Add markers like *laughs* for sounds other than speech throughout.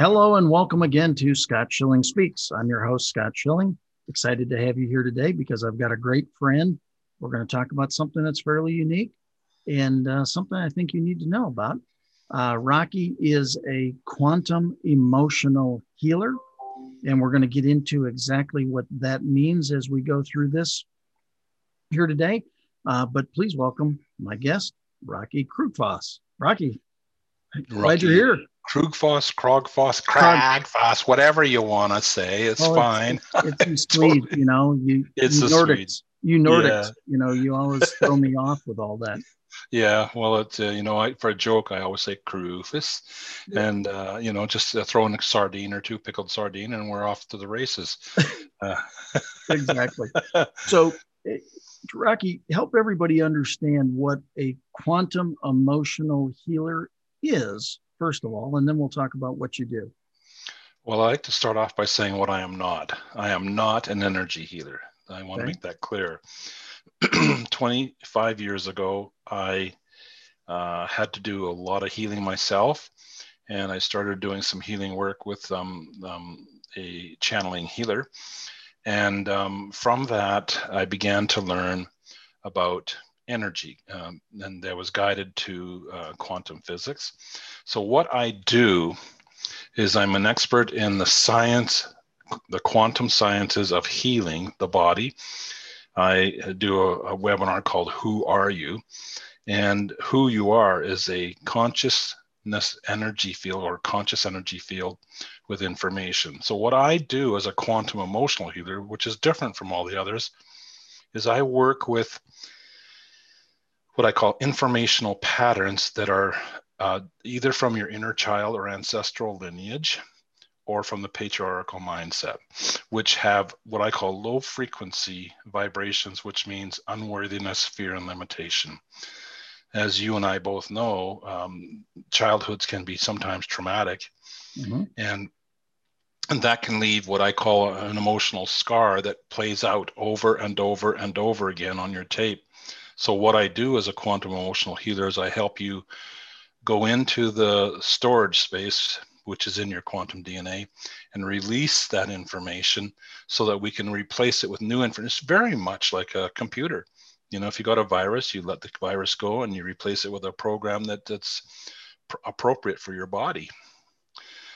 Hello and welcome again to Scott Schilling Speaks. I'm your host, Scott Schilling. Excited to have you here today because I've got a great friend. We're going to talk about something that's fairly unique and uh, something I think you need to know about. Uh, Rocky is a quantum emotional healer, and we're going to get into exactly what that means as we go through this here today. Uh, but please welcome my guest, Rocky Krugfoss. Rocky, glad you're here. Krugfoss, Krogfoss, Kragfoss, whatever you want to say, it's Well, fine. It's in *laughs* Swede, you know. You, It's you the Nordics, you Nordics, Yeah. you know. You always *laughs* throw me off with all that. Yeah, well, it's uh, you know, I, for a joke, I always say Krufus, and uh, you know, just uh, throw in a sardine or two, pickled sardine, and we're off to the races. *laughs* Uh, Exactly. So, eh, Rocky, help everybody understand what a quantum emotional healer is, first of all, and then we'll talk about what you do. well, I like to start off by saying what I am not. I am not an energy healer. I want to make that clear. *clears throat* 25 years ago, I uh, had to do a lot of healing myself, and I started doing some healing work with um, um, a channeling healer. And um, from that, I began to learn about energy, um, and that was guided to uh, quantum physics. So, what I do is I'm an expert in the science, the quantum sciences of healing the body. I do a, a webinar called Who Are You? And who you are is a consciousness energy field or conscious energy field with information. So, what I do as a quantum emotional healer, which is different from all the others, is I work with what I call informational patterns that are uh, either from your inner child or ancestral lineage or from the patriarchal mindset, which have what I call low frequency vibrations, which means unworthiness, fear, and limitation. As you and I both know, um, childhoods can be sometimes traumatic, Mhm. and and that can leave what I call an emotional scar that plays out over and over and over again on your tape. So what I do as a quantum emotional healer is I help you go into the storage space, which is in your quantum DNA, and release that information so that we can replace it with new information. It's very much like a computer. You know, if you got a virus, you let the virus go and you replace it with a program that, that's pr- appropriate for your body.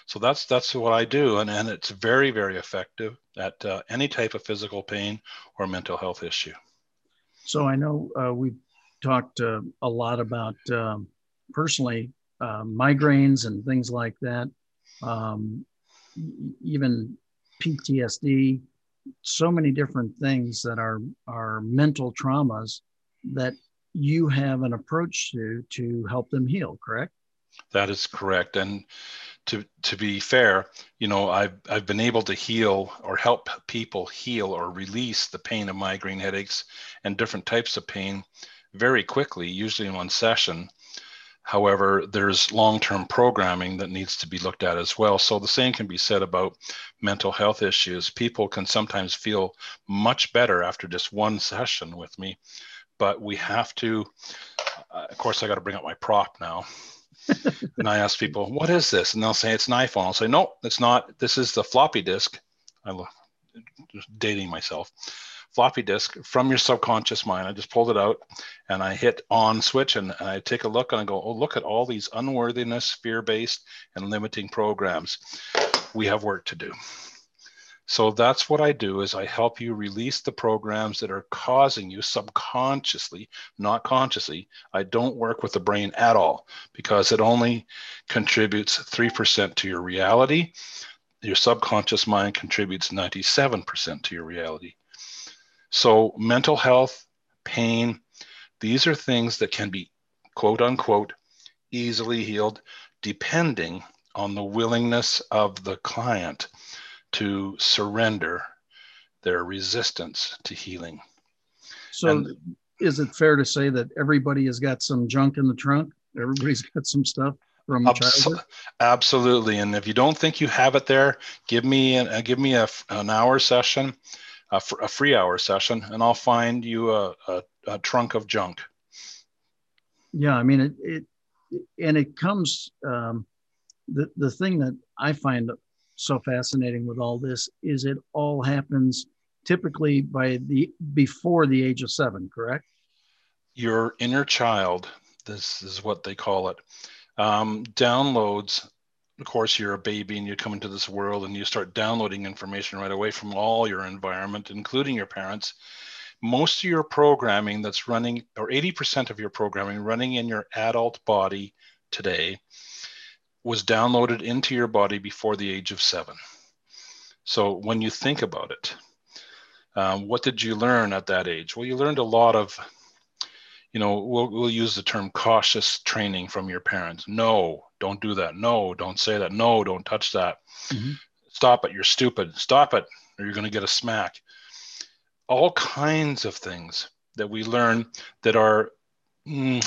So that's that's what I do, and, and it's very very effective at uh, any type of physical pain or mental health issue. So I know uh, we've talked uh, a lot about um, personally uh, migraines and things like that, um, even PTSD. So many different things that are are mental traumas that you have an approach to to help them heal. Correct? That is correct. And to to be fair, you know, I've I've been able to heal or help people heal or release the pain of migraine headaches and different types of pain very quickly, usually in one session. However, there's long-term programming that needs to be looked at as well. So the same can be said about mental health issues. People can sometimes feel much better after just one session with me, but we have to. Uh, of course, I got to bring up my prop now and I ask people, "What is this?" And they'll say, "It's an iPhone." I'll say, "No, it's not. This is the floppy disk." I'm dating myself. Floppy disk from your subconscious mind. I just pulled it out and I hit on switch and, and I take a look and I go, "Oh, look at all these unworthiness, fear-based, and limiting programs. We have work to do." So that's what I do is I help you release the programs that are causing you subconsciously, not consciously. I don't work with the brain at all because it only contributes 3% to your reality. Your subconscious mind contributes 97% to your reality. So, mental health, pain, these are things that can be quote unquote easily healed depending on the willingness of the client to surrender their resistance to healing. So, And- is it fair to say that everybody has got some junk in the trunk? Everybody's *laughs* got some stuff from Abs- childhood. Absolutely. And if you don't think you have it there, give me an, uh, give me a, an hour session, a, fr- a free hour session, and I'll find you a, a, a trunk of junk. Yeah, I mean it. It and it comes. Um, the, the thing that I find so fascinating with all this is it all happens typically by the before the age of seven, correct? Your inner child, this is what they call it, um, downloads. Of course, you're a baby and you come into this world and you start downloading information right away from all your environment, including your parents. Most of your programming that's running, or 80% of your programming running in your adult body today, was downloaded into your body before the age of seven. So when you think about it, um, what did you learn at that age? Well, you learned a lot of, you know, we'll, we'll use the term cautious training from your parents. No, don't do that. No, don't say that. No, don't touch that. Mm-hmm. Stop it. You're stupid. Stop it, or you're going to get a smack. All kinds of things that we learn that are mm,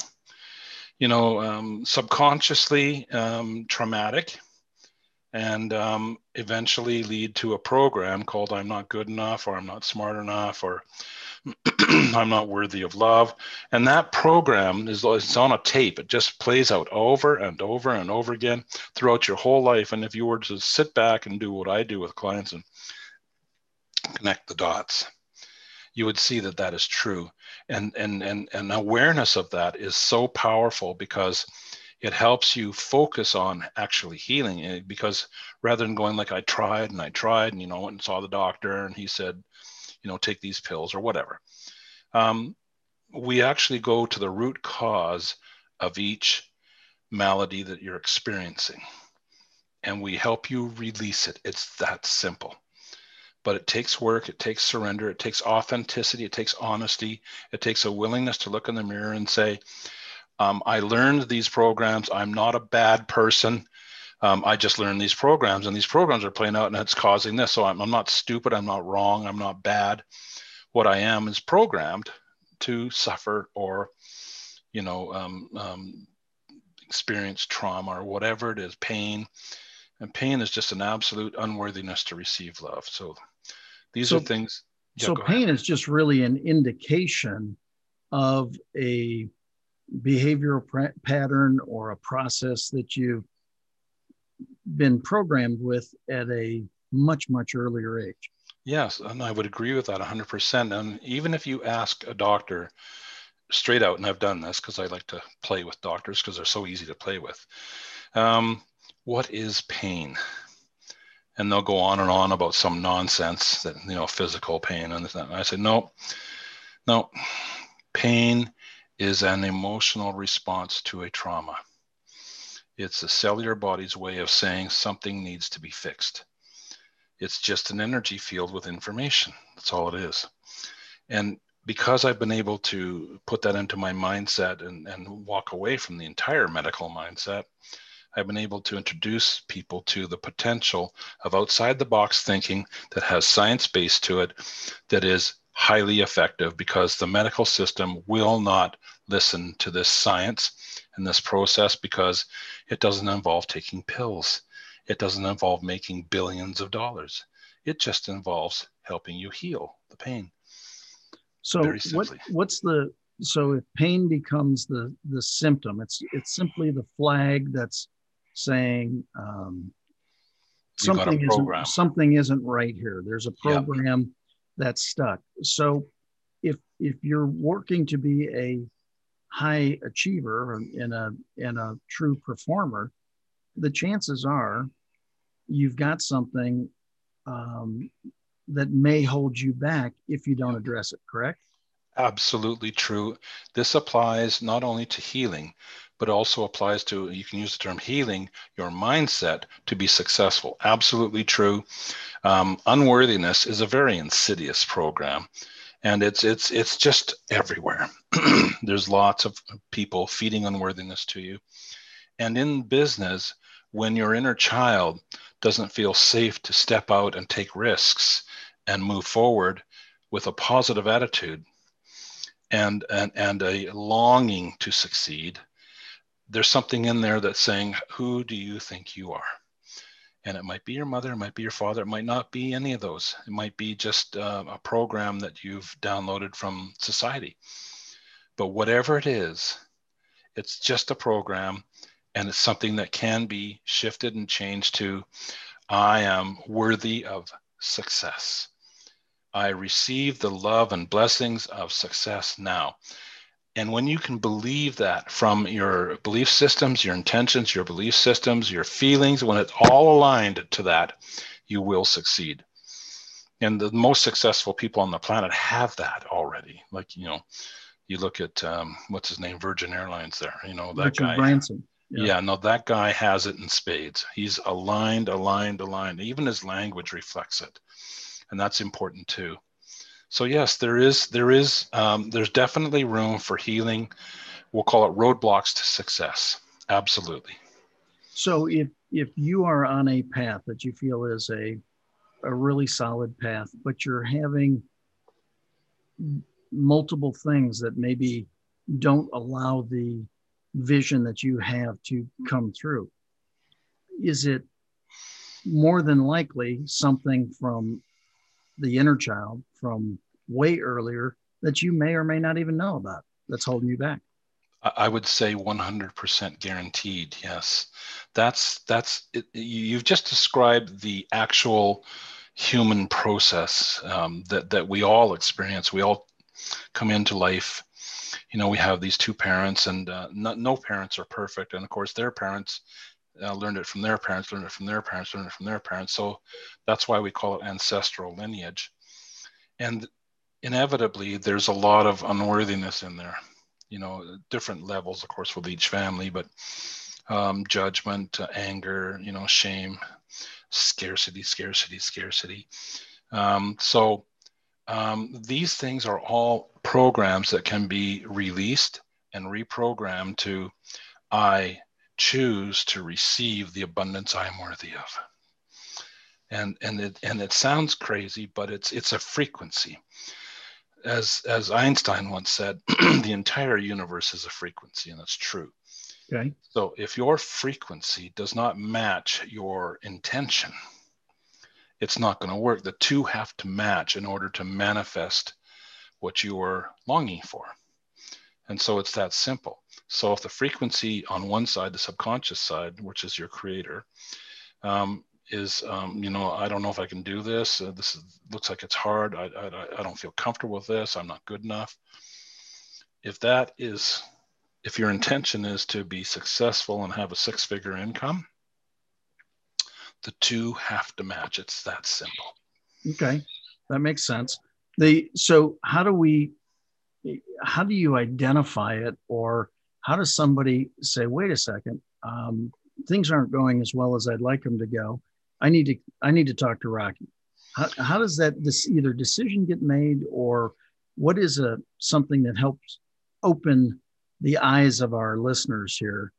you know, um, subconsciously um, traumatic and um, eventually lead to a program called I'm not good enough or I'm not smart enough or *clears throat* I'm not worthy of love. And that program is it's on a tape. It just plays out over and over and over again throughout your whole life. And if you were to sit back and do what I do with clients and connect the dots, you would see that that is true and and and and awareness of that is so powerful because it helps you focus on actually healing it eh, because rather than going like i tried and i tried and you know went and saw the doctor and he said you know take these pills or whatever um, we actually go to the root cause of each malady that you're experiencing and we help you release it. It's that simple but it takes work, it takes surrender, it takes authenticity, it takes honesty, it takes a willingness to look in the mirror and say, um, I learned these programs. I'm not a bad person. Um, I just learned these programs, and these programs are playing out, and it's causing this. So I'm, I'm not stupid. I'm not wrong. I'm not bad. What I am is programmed to suffer or, you know, um, um, experience trauma or whatever it is, pain. And pain is just an absolute unworthiness to receive love. So these so, are things. Yeah, so pain ahead. is just really an indication of a behavioral pr- pattern or a process that you've been programmed with at a much much earlier age. Yes, and I would agree with that 100%. And even if you ask a doctor straight out, and I've done this because I like to play with doctors because they're so easy to play with. Um, what is pain? And they'll go on and on about some nonsense that you know physical pain and, and i said no no pain is an emotional response to a trauma. It's the cellular body's way of saying something needs to be fixed. It's just an energy field with information. That's all it is. And because i've been able to put that into my mindset and, and walk away from the entire medical mindset I've been able to introduce people to the potential of outside the box thinking that has science base to it that is highly effective because the medical system will not listen to this science and this process because it doesn't involve taking pills. It doesn't involve making billions of dollars. It just involves helping you heal the pain. So what, what's the so if pain becomes the the symptom, it's it's simply the flag that's saying um, something isn't something isn't right here. There's a program yep. that's stuck. So if if you're working to be a high achiever and a and a true performer, the chances are you've got something um, that may hold you back if you don't address it. Correct? Absolutely true. This applies not only to healing, but also applies to, you can use the term healing, your mindset to be successful. Absolutely true. Um, unworthiness is a very insidious program and it's it's it's just everywhere *clears throat* there's lots of people feeding unworthiness to you and in business when your inner child doesn't feel safe to step out and take risks and move forward with a positive attitude and and, and a longing to succeed there's something in there that's saying, Who do you think you are? And it might be your mother, it might be your father, it might not be any of those. It might be just uh, a program that you've downloaded from society. But whatever it is, it's just a program And it's something that can be shifted and changed to I am worthy of success. I receive the love and blessings of success now. And when you can believe that from your belief systems, your intentions, your belief systems, your feelings, when it's all aligned to that, you will succeed. And the most successful people on the planet have that already. Like, you know, you look at um, what's his name, Virgin Airlines there, you know, that Richard guy. Branson. Yeah. yeah, no, that guy has it in spades. He's aligned, aligned, aligned. Even his language reflects it. And that's important too so yes, there is there is um, there's definitely room for healing. We'll call it roadblocks to success. Absolutely. So if if you are on a path that you feel is a a really solid path, but you're having multiple things that maybe don't allow the vision that you have to come through, is it more than likely something from the inner child from way earlier that you may or may not even know about that's holding you back? I would say 100% guaranteed yes. That's that's it, you've just described the actual human process um, that that we all experience. We all come into life you know we have these two parents and uh, no, no parents are perfect. And of course their parents uh, learned it from their parents, learned it from their parents, learned it from their parents. So that's why we call it ancestral lineage. And inevitably, there's a lot of unworthiness in there. You know, different levels, of course, with each family, but um, judgment, uh, anger, you know, shame, scarcity, scarcity, scarcity. Um, so um, these things are all programs that can be released and reprogrammed to I choose to receive the abundance I'm worthy of. And and it and it sounds crazy, but it's it's a frequency. As as Einstein once said, *clears throat* the entire universe is a frequency, and that's true. Okay. So if your frequency does not match your intention, it's not going to work. The two have to match in order to manifest what you are longing for. And so it's that simple. So if the frequency on one side, the subconscious side, which is your creator, um, is um, you know I don't know if I can do this. Uh, this is, looks like it's hard. I, I I don't feel comfortable with this. I'm not good enough. If that is, if your intention is to be successful and have a six-figure income, the two have to match. It's that simple. Okay, that makes sense. The so how do we how do you identify it? Or how does somebody say wait a second um, things aren't going as well as i'd like them to go. I need to i need to talk to rocky. How, how does that this either decision get made or what is a something that helps open the eyes of our listeners here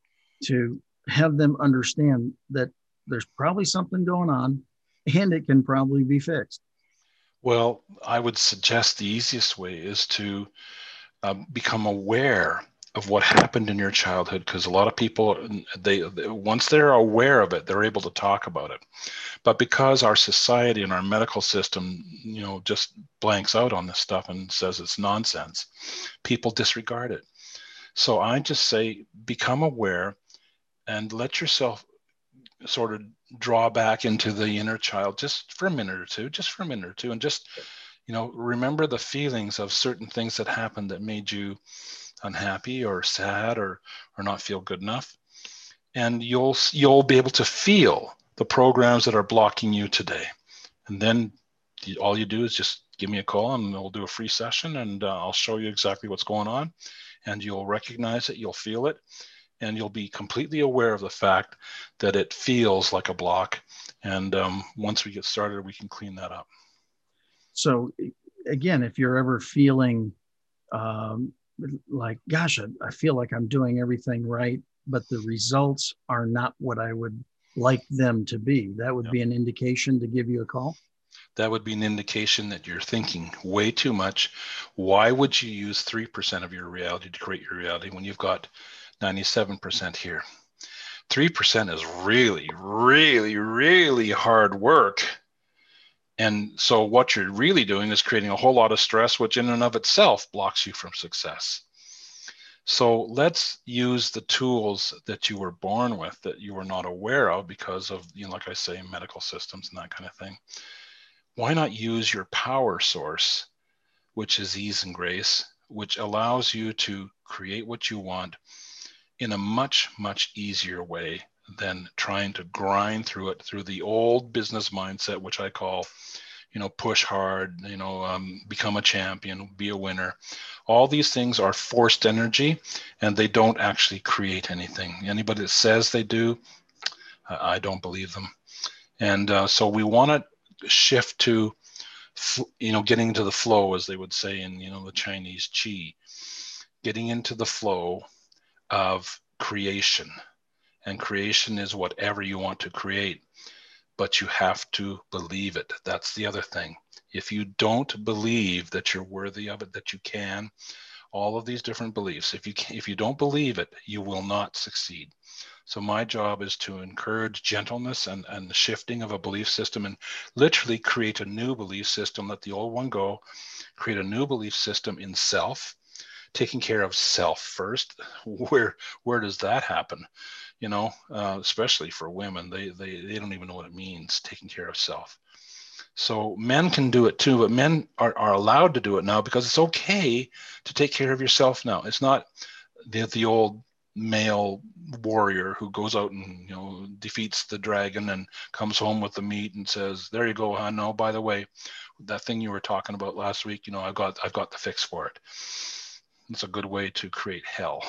to have them understand that there's probably something going on and it can probably be fixed well, I would suggest the easiest way is to uh, become aware of what happened in your childhood because a lot of people they, they, once they're aware of it they're able to talk about it. But because our society and our medical system you know just blanks out on this stuff and says it's nonsense people disregard it. So i just say become aware and let yourself sort of draw back into the inner child just for a minute or two, just for a minute or two, and just, you know, remember the feelings of certain things that happened that made you unhappy or sad or or not feel good enough, and you'll you'll be able to feel the programs that are blocking you today, and then all you do is just give me a call and we'll do a free session and uh, I'll show you exactly what's going on, and you'll recognize it, you'll feel it, and you'll be completely aware of the fact that it feels like a block. And um, once we get started, we can clean that up. So, again, if you're ever feeling um, like, gosh, I, I feel like I'm doing everything right, but the results are not what I would like them to be, that would yep. be an indication to give you a call that would be an indication that you're thinking way too much. Why would you use 3% of your reality to create your reality when you've got 97% here. 3% is really, really, really hard work. And so, what you're really doing is creating a whole lot of stress, which in and of itself blocks you from success. So let's use the tools that you were born with that you were not aware of because of, you know, like I say, medical systems and that kind of thing. Why not use your power source, which is ease and grace, which allows you to create what you want in a much, much easier way than trying to grind through it through the old business mindset, which I call you know, push hard, you know, um, become a champion, be a winner. All these things are forced energy and they don't actually create anything. Anybody that says they do, I don't believe them. And uh, so we want to shift to, you know, getting into the flow, as they would say in, you know, the Chinese Qi, getting into the flow of creation. And creation is whatever you want to create but you have to believe it. That's the other thing. If you don't believe that you're worthy of it, that you can, all of these different beliefs, if you if you don't believe it, you will not succeed. So my job is to encourage gentleness and, and the shifting of a belief system and literally create a new belief system, let the old one go, create a new belief system in self, taking care of self first. *laughs* Where where does that happen? you know, uh, especially for women, they, they, they don't even know what it means taking care of self. So men can do it too, but men are, are allowed to do it now because it's okay to take care of yourself now. It's not the, the old male warrior who goes out and you know defeats the dragon and comes home with the meat and says there you go huh no by the way that thing you were talking about last week you know i've got i've got the fix for it it's a good way to create hell.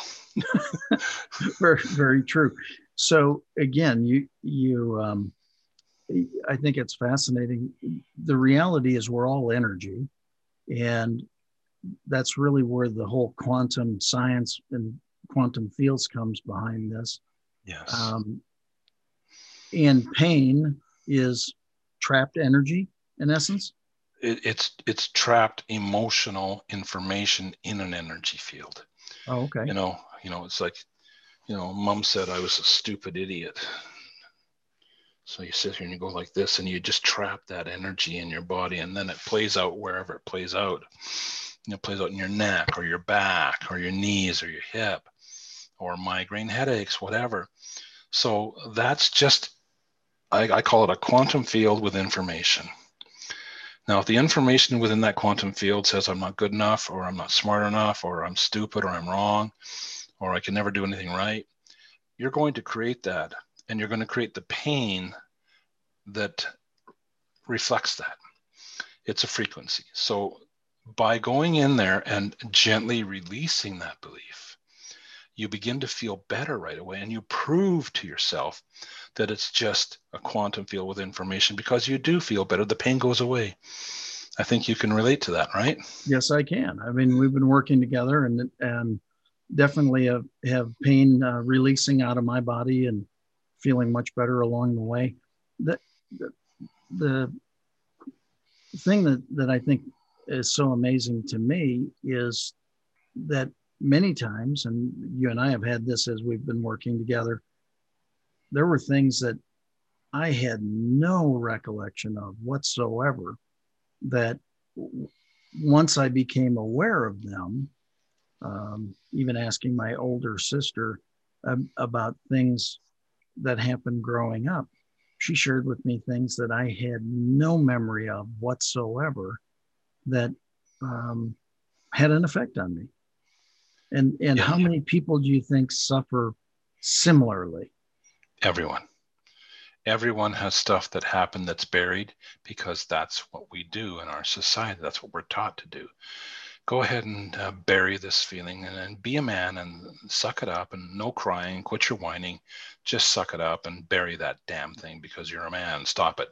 *laughs* very, very true. So again, you you um, I think it's fascinating. The reality is we're all energy, and that's really where the whole quantum science and quantum fields comes behind this. Yes. Um, and pain is trapped energy in essence it, it's it's trapped emotional information in an energy field. Oh, okay. You know, you know, it's like, you know, mom said I was a stupid idiot. So you sit here and you go like this, and you just trap that energy in your body, and then it plays out wherever it plays out. You know, it plays out in your neck or your back or your knees or your hip or migraine headaches, whatever. So that's just, I, I call it a quantum field with information. Now, if the information within that quantum field says I'm not good enough, or I'm not smart enough, or I'm stupid, or I'm wrong, or I can never do anything right, you're going to create that. And you're going to create the pain that reflects that. It's a frequency. So, by going in there and gently releasing that belief, you begin to feel better right away. And you prove to yourself that it's just a quantum field with information because you do feel better. The pain goes away. I think you can relate to that, right? Yes, I can. I mean, we've been working together and and definitely have, have pain uh, releasing out of my body and feeling much better along the way. The, the, the thing that, that I think is so amazing to me is that many times, and you and I have had this as we've been working together, there were things that I had no recollection of whatsoever that once I became aware of them, um, even asking my older sister um, about things that happened growing up, she shared with me things that I had no memory of whatsoever that um, had an effect on me. And and yeah, how many people do you think suffer similarly? everyone. Everyone has stuff that happened that's buried because that's what we do in our society. That's what we're taught to do. Go ahead and uh, bury this feeling and, and be a man and suck it up and no crying, quit your whining, just suck it up and bury that damn thing because you're a man. Stop it.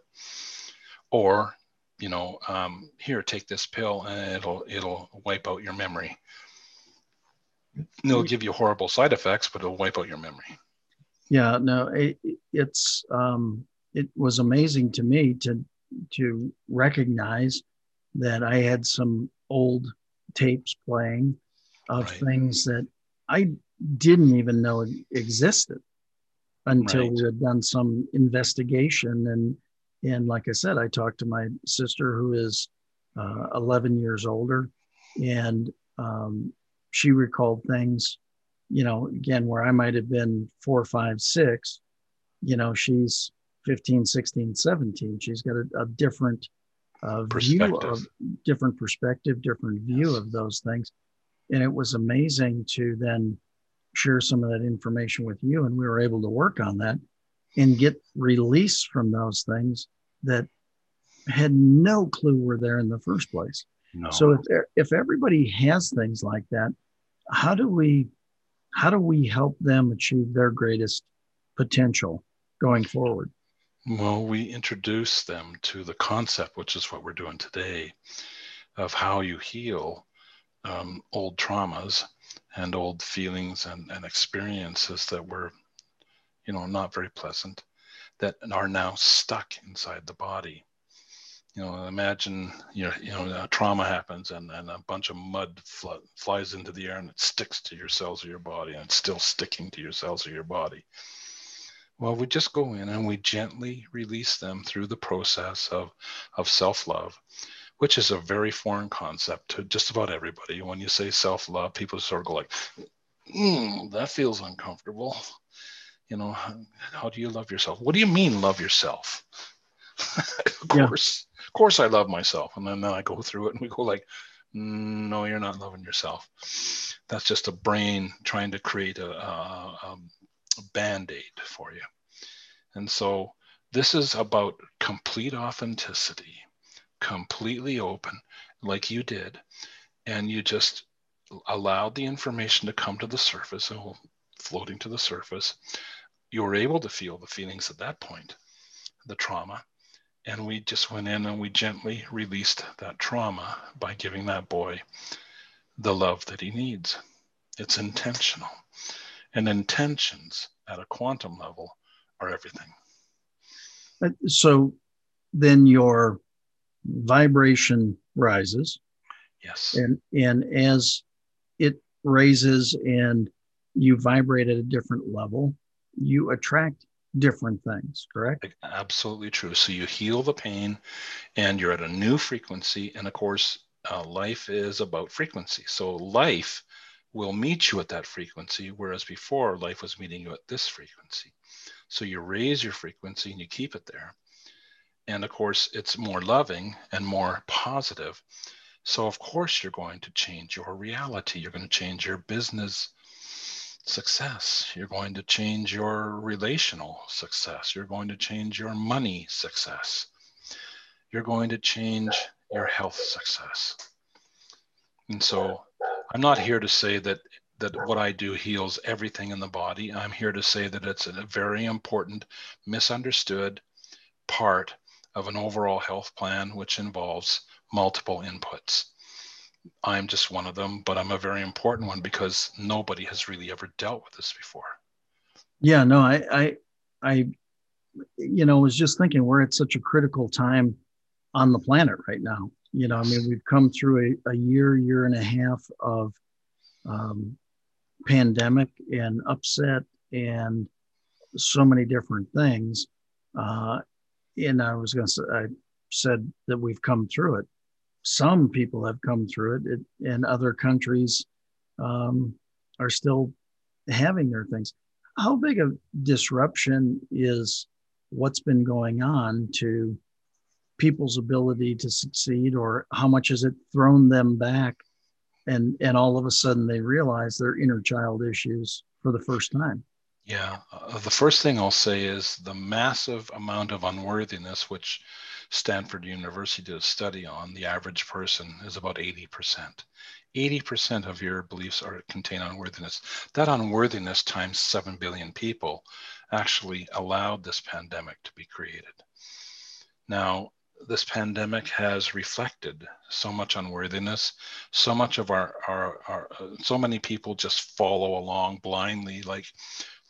Or, you know, um, here, take this pill and it'll it'll wipe out your memory. It'll give you horrible side effects, but it'll wipe out your memory. Yeah, no, it, it's um, it was amazing to me to to recognize that I had some old tapes playing of right. things that I didn't even know existed until right. we had done some investigation and and like I said, I talked to my sister who is uh, 11 years older, and um, she recalled things you know, again, where I might have been four, five, six, you know, she's 15, 16, 17. She's got a, a different uh, view of different perspective, different view yes. of those things. And it was amazing to then share some of that information with you. And we were able to work on that and get release from those things that had no clue were there in the first place. No. So if if everybody has things like that, how do we how do we help them achieve their greatest potential going forward? Well, we introduce them to the concept, which is what we're doing today, of how you heal um, old traumas and old feelings and, and experiences that were, you know, not very pleasant, that are now stuck inside the body you know, imagine you know, you know, trauma happens and, and a bunch of mud fl- flies into the air and it sticks to your cells of your body and it's still sticking to your cells of your body. Well, we just go in and we gently release them through the process of, of self love, which is a very foreign concept to just about everybody. When you say self love, people sort of go like, mm, that feels uncomfortable. You know, how, how, do you love yourself? What do you mean, love yourself? *laughs* of course, of course I love myself. And then, then I go through it and we go like, mm, no, you're not loving yourself. That's just a brain trying to create a, a, a band-aid for you. And so this is about complete authenticity, completely open, like you did. And you just allowed the information to come to the surface, so floating to the surface. You were able to feel the feelings at that point, the trauma, and we just went in and we gently released that trauma by giving that boy the love that he needs. It's intentional. And intentions at a quantum level are everything. Uh, so then your vibration rises. Yes. And and as it raises and you vibrate at a different level, you attract different things, correct? Absolutely true. So you heal the pain and you're at a new frequency. And of course, uh, life is about frequency. So life will meet you at that frequency, whereas before life was meeting you at this frequency. So you raise your frequency and you keep it there. And of course, it's more loving and more positive. So, of course, you're going to change your reality. You're going to change your business success. You're going to change your relational success. You're going to change your money success. You're going to change your health success. And so I'm not here to say that that what I do heals everything in the body. I'm here to say that it's a very important, misunderstood part of an overall health plan, which involves multiple inputs. I'm just one of them, but I'm a very important one because nobody has really ever dealt with this before. Yeah, no, I, I, I, you know, was just thinking we're at such a critical time on the planet right now. You know, I mean, we've come through a, a year, year and a half of um, pandemic and upset and so many different things. Uh, and I was going to say, I said that we've come through it some people have come through it, it and other countries um, are still having their things. How big a disruption is what's been going on to people's ability to succeed, or how much has it thrown them back? And, and all of a sudden they realize their inner child issues for the first time. Yeah. Uh, the first thing I'll say is the massive amount of unworthiness, which Stanford University did a study on, the average person is about 80%. 80% of your beliefs are contain unworthiness. That unworthiness times 7 billion people actually allowed this pandemic to be created. Now, this pandemic has reflected so much unworthiness so much of our, our, our so many people just follow along blindly like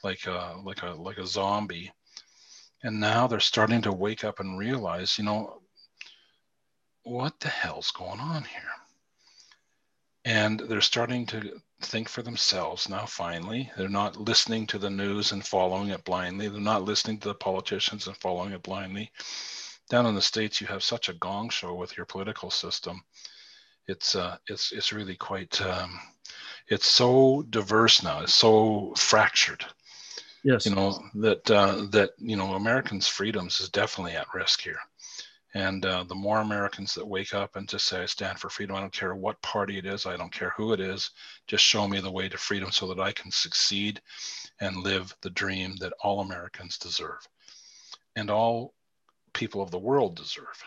like a like a like a zombie and now they're starting to wake up and realize, you know, what the hell's going on here? And they're starting to think for themselves now, finally. They're not listening to the news and following it blindly. They're not listening to the politicians and following it blindly. Down in the States, you have such a gong show with your political system. It's, uh, it's, it's really quite, um, it's so diverse now. It's so fractured. Yes. You know that uh, that you know Americans' freedoms is definitely at risk here. And uh, the more Americans that wake up and just say, I stand for freedom, I don't care what party it is, I don't care who it is, just show me the way to freedom so that I can succeed and live the dream that all Americans deserve and all people of the world deserve.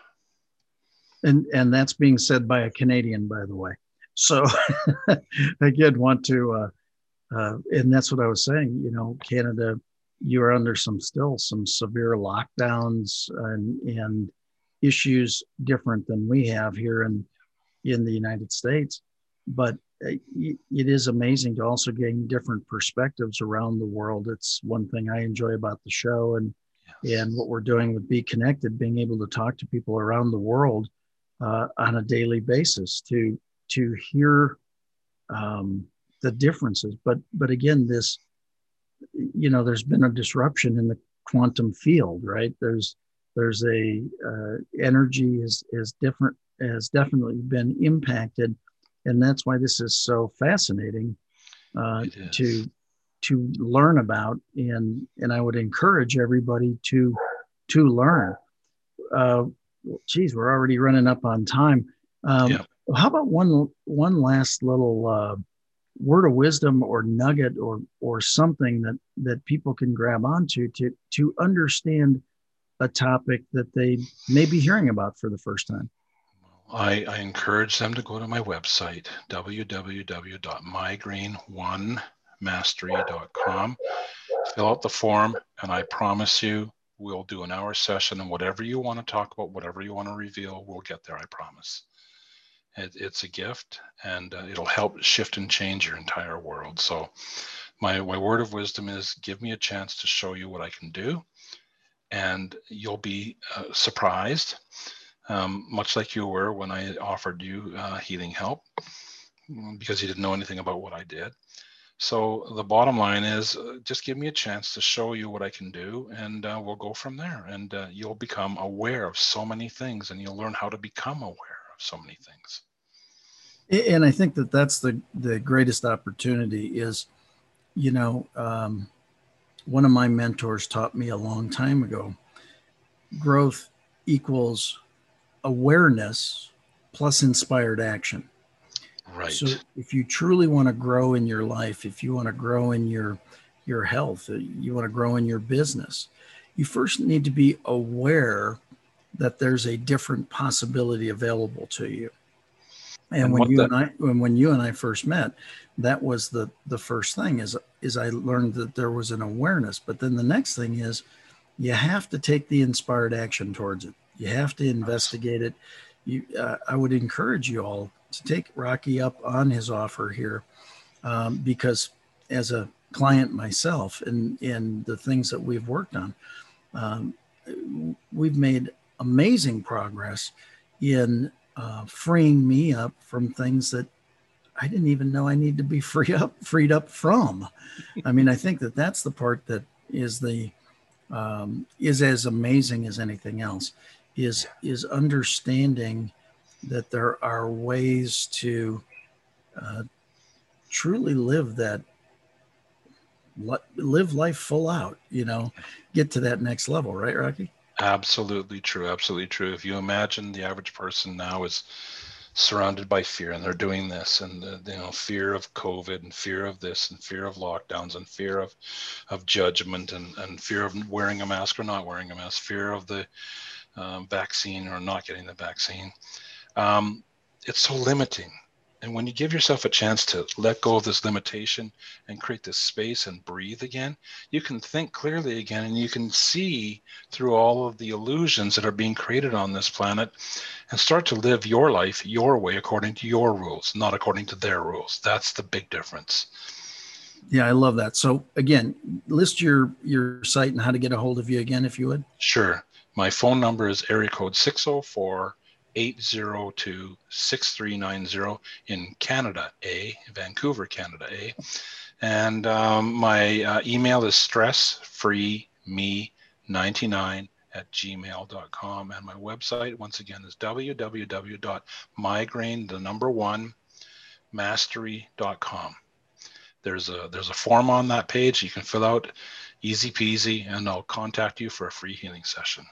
And, and that's being said by a Canadian, by the way. So *laughs* again, want to, uh, uh, and that's what I was saying, you know, Canada, you're under some still some severe lockdowns and, and issues different than we have here in in the United States. But uh, it is amazing to also gain different perspectives around the world. It's one thing I enjoy about the show and yes. and what we're doing with Be Connected, being able to talk to people around the world uh, on a daily basis to to hear um, the differences. But but again, this you know, there's been a disruption in the quantum field, right? There's there's a uh, energy is is different has definitely been impacted, and that's why this is so fascinating uh, to to learn about. And and I would encourage everybody to to learn. Uh, geez, we're already running up on time. Um, yeah. How about one one last little uh, word of wisdom or nugget or or something that that people can grab onto to to understand a topic that they may be hearing about for the first time? I, I encourage them to go to my website, www.migraine1mastery.com, fill out the form, and I promise you we'll do an hour session and whatever you want to talk about, whatever you want to reveal, we'll get there, I promise. It, it's a gift and uh, it'll help shift and change your entire world. So, my, my word of wisdom is give me a chance to show you what I can do and you'll be uh, surprised, um, much like you were when I offered you uh, healing help mm, because you didn't know anything about what I did. So the bottom line is uh, just give me a chance to show you what I can do and uh, we'll go from there. And uh, you'll become aware of so many things and you'll learn how to become aware so many things. And I think that that's the, the greatest opportunity is, you know, um, one of my mentors taught me a long time ago growth equals awareness plus inspired action. Right. So if you truly want to grow in your life, if you want to grow in your your health, uh, you want to grow in your business, you first need to be aware that there's a different possibility available to you. And, and when you the- and I when, when you and I first met, that was the the first thing is is I learned that there was an awareness. But then the next thing is you have to take the inspired action towards it. You have to investigate it. You, uh, I would encourage you all to take Rocky up on his offer here, um, because as a client myself and in the things that we've worked on, um, we've made amazing progress in uh, freeing me up from things that I didn't even know I need to be *laughs* free up, freed up from. I mean, I think that that's the part that is the um, is as amazing as anything else. Is is understanding that there are ways to uh, truly live that live life full out. You know, get to that next level, right, Rocky? Absolutely true. Absolutely true. If you imagine the average person now is surrounded by fear and they're doing this and you know fear of covid and fear of this and fear of lockdowns and fear of of judgment and, and fear of wearing a mask or not wearing a mask fear of the um, vaccine or not getting the vaccine um, it's so limiting and when you give yourself a chance to let go of this limitation and create this space and breathe again, you can think clearly again and you can see through all of the illusions that are being created on this planet and start to live your life your way according to your rules, not according to their rules. That's the big difference. Yeah, I love that. So again, list your your site and how to get a hold of you again if you would. Sure. My phone number is area code 604 802 6390 in Canada, A, Vancouver, Canada, A. And um, my uh, email is stressfreeme99 at gmail.com. And my website, once again, is www.migraine, the number one, mastery.com. there's a there's a form on that page you can fill out easy peasy and i'll contact you for a free healing session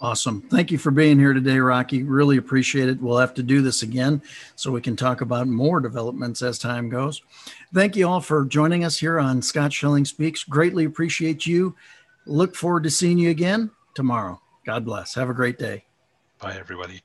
Awesome. Thank you for being here today, Rocky. Really appreciate it. We'll have to do this again so we can talk about more developments as time goes. Thank you all for joining us here on Scott Schilling Speaks. Greatly appreciate you. Look forward to seeing you again tomorrow. God bless. Have a great day. Bye, everybody.